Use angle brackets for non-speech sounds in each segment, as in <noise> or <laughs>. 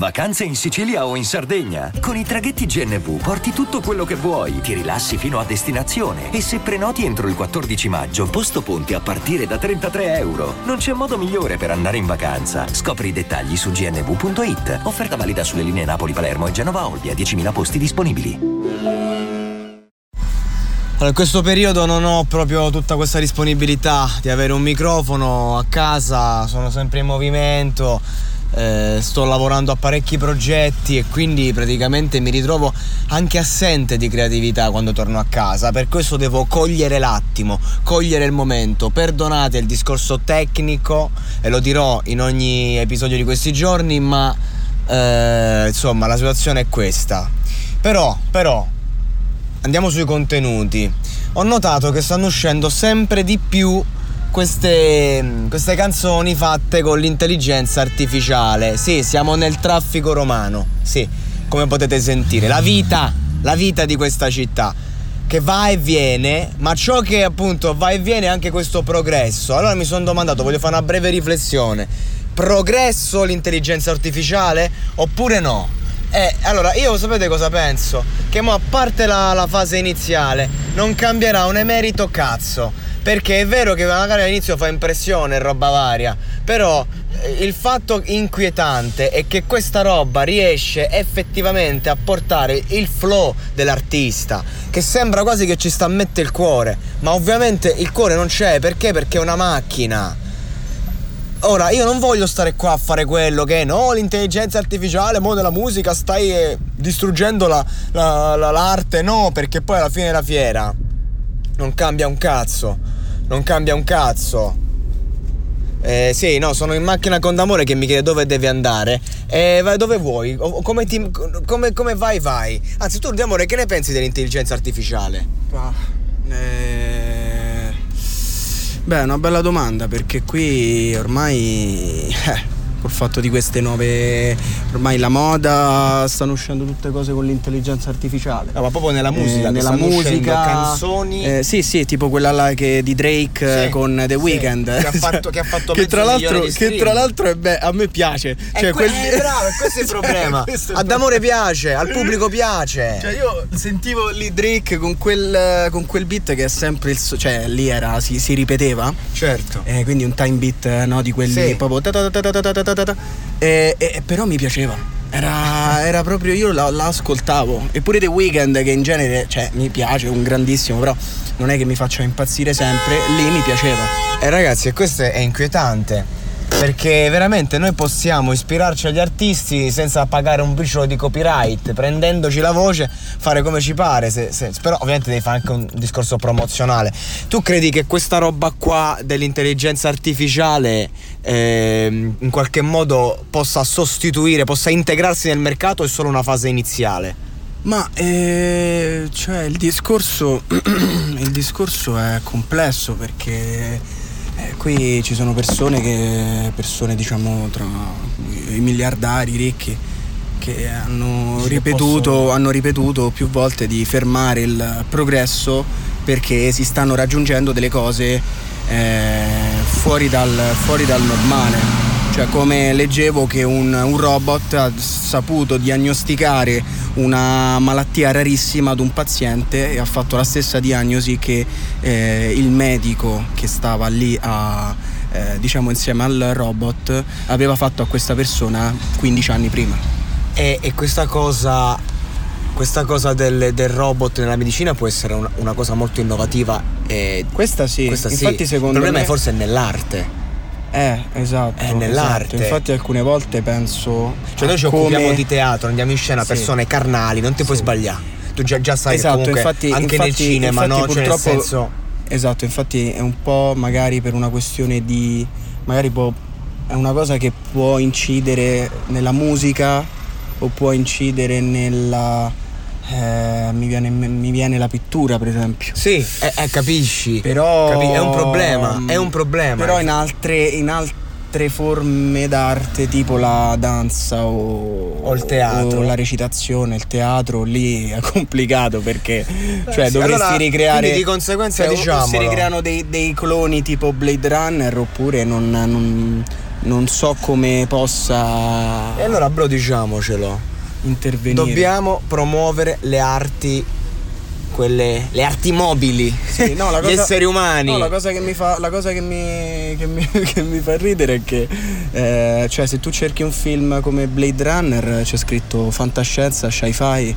Vacanze in Sicilia o in Sardegna? Con i traghetti GNV porti tutto quello che vuoi, ti rilassi fino a destinazione e se prenoti entro il 14 maggio, posto ponti a partire da 33 euro. Non c'è modo migliore per andare in vacanza. Scopri i dettagli su gnv.it. Offerta valida sulle linee Napoli-Palermo e Genova-Olbia, 10.000 posti disponibili. Allora, in questo periodo non ho proprio tutta questa disponibilità di avere un microfono a casa, sono sempre in movimento eh, sto lavorando a parecchi progetti e quindi praticamente mi ritrovo anche assente di creatività quando torno a casa. Per questo devo cogliere l'attimo, cogliere il momento. Perdonate il discorso tecnico e lo dirò in ogni episodio di questi giorni, ma eh, insomma la situazione è questa. Però, però, andiamo sui contenuti. Ho notato che stanno uscendo sempre di più queste, queste canzoni fatte con l'intelligenza artificiale. Sì, siamo nel traffico romano. Sì, come potete sentire. La vita, la vita di questa città che va e viene, ma ciò che appunto va e viene è anche questo progresso. Allora mi sono domandato, voglio fare una breve riflessione. Progresso l'intelligenza artificiale oppure no? Eh, allora io sapete cosa penso? Che mo a parte la, la fase iniziale non cambierà un emerito cazzo perché è vero che magari all'inizio fa impressione roba varia, però eh, il fatto inquietante è che questa roba riesce effettivamente a portare il flow dell'artista, che sembra quasi che ci sta a mettere il cuore, ma ovviamente il cuore non c'è, perché? Perché è una macchina. Ora, io non voglio stare qua a fare quello che no, l'intelligenza artificiale, mo della musica, stai eh, distruggendo la, la, la, l'arte, no, perché poi alla fine della fiera non cambia un cazzo. Non cambia un cazzo. Eh, sì, no, sono in macchina con D'Amore che mi chiede dove devi andare. Eh, vai dove vuoi? O, come, ti, come, come, vai, vai. Anzi, tu, D'Amore, che ne pensi dell'intelligenza artificiale? Ah, eh... Beh, è una bella domanda perché qui ormai... Eh col fatto di queste nuove ormai la moda stanno uscendo tutte cose con l'intelligenza artificiale. No, ma proprio nella musica eh, nella musica canzoni. eh, sì sì tipo quella là che, di Drake sì, con The sì, Weeknd. che ha fatto, che ha <laughs> fatto che, tra l'altro, che tra l'altro è beh, a me piace. Cioè, que- quel... è bravo questo è il <laughs> problema. Ad amore piace al pubblico piace. Cioè io sentivo lì Drake con quel, con quel beat che è sempre il so- cioè lì era si, si ripeteva. Certo. Eh, quindi un time beat no di quelli sì. proprio e, e, però mi piaceva. Era, era, proprio io la, la, ascoltavo. Eppure The Weeknd, che in genere cioè, mi piace, un grandissimo, però non è che mi faccia impazzire sempre, lì mi piaceva. E eh, ragazzi, questo è inquietante perché veramente noi possiamo ispirarci agli artisti senza pagare un briciolo di copyright, prendendoci la voce, fare come ci pare, se, se, però ovviamente devi fare anche un discorso promozionale. Tu credi che questa roba qua dell'intelligenza artificiale eh, in qualche modo possa sostituire, possa integrarsi nel mercato o è solo una fase iniziale? Ma eh, cioè il discorso, <clears throat> il discorso è complesso perché eh, qui ci sono persone che, persone diciamo tra i miliardari ricchi, che hanno ripetuto, posso... hanno ripetuto più volte di fermare il progresso perché si stanno raggiungendo delle cose eh, fuori, dal, fuori dal normale. Cioè come leggevo che un, un, robot ha saputo diagnosticare una malattia rarissima ad un paziente e ha fatto la stessa diagnosi che eh, il medico che stava lì a, eh, diciamo insieme al robot aveva fatto a questa persona 15 anni prima. E, e questa cosa questa cosa del, del, robot nella medicina può essere una, una cosa molto innovativa. E questa sì, questa infatti sì. secondo Il problema me... è forse nell'arte. Eh, esatto. È nell'arte. Esatto. Infatti alcune volte penso. Cioè noi ci come... occupiamo di teatro, andiamo in scena sì. persone carnali, non ti sì. puoi sbagliare. Tu già, già sai esatto, che infatti, anche infatti, nel cinema, infatti, no? Purtroppo, cioè nel senso... Esatto, infatti è un po' magari per una questione di. magari può. è una cosa che può incidere nella musica o può incidere nella eh, mi, viene, mi, viene, la pittura, per esempio. Sì, eh, eh, capisci. Però. Capi- è un problema. È un problema. Però in altre, in altre forme d'arte, tipo la danza o, o il teatro, o la recitazione, il teatro, lì è complicato perché cioè, sì, dovresti allora, ricreare. di conseguenza, cioè, diciamo. Si ricreano dei, dei, cloni tipo Blade Runner oppure non, non, non so come possa. E allora, bro, diciamocelo intervenire. Dobbiamo promuovere le arti quelle, le arti mobili, sì, no, gli cosa, esseri umani. No, la cosa che mi fa, cosa che mi, che mi, <laughs> che mi fa ridere è che eh, cioè, se tu cerchi un film come Blade Runner c'è scritto fantascienza, sci-fi,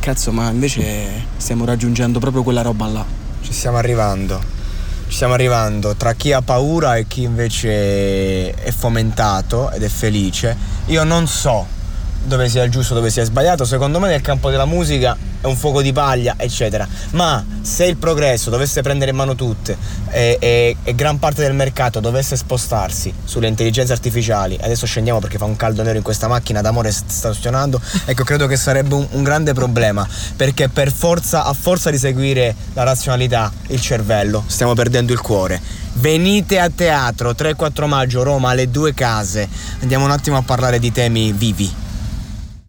cazzo, ma invece stiamo raggiungendo proprio quella roba là. Ci stiamo arrivando. Ci stiamo arrivando tra chi ha paura e chi invece è fomentato ed è felice. Io non so dove sia il giusto, dove sia sbagliato. Secondo me nel campo della musica è un fuoco di paglia, eccetera. Ma se il progresso dovesse prendere in mano tutte e, e, e, gran parte del mercato dovesse spostarsi sulle intelligenze artificiali, adesso scendiamo perché fa un caldo nero in questa macchina, d'amore sta stionando, <laughs> ecco credo che sarebbe un, un grande problema, perché per forza, a forza di seguire la razionalità, il cervello, stiamo perdendo il cuore. Venite a teatro 3-4 maggio, Roma, alle due case. Andiamo un attimo a parlare di temi vivi.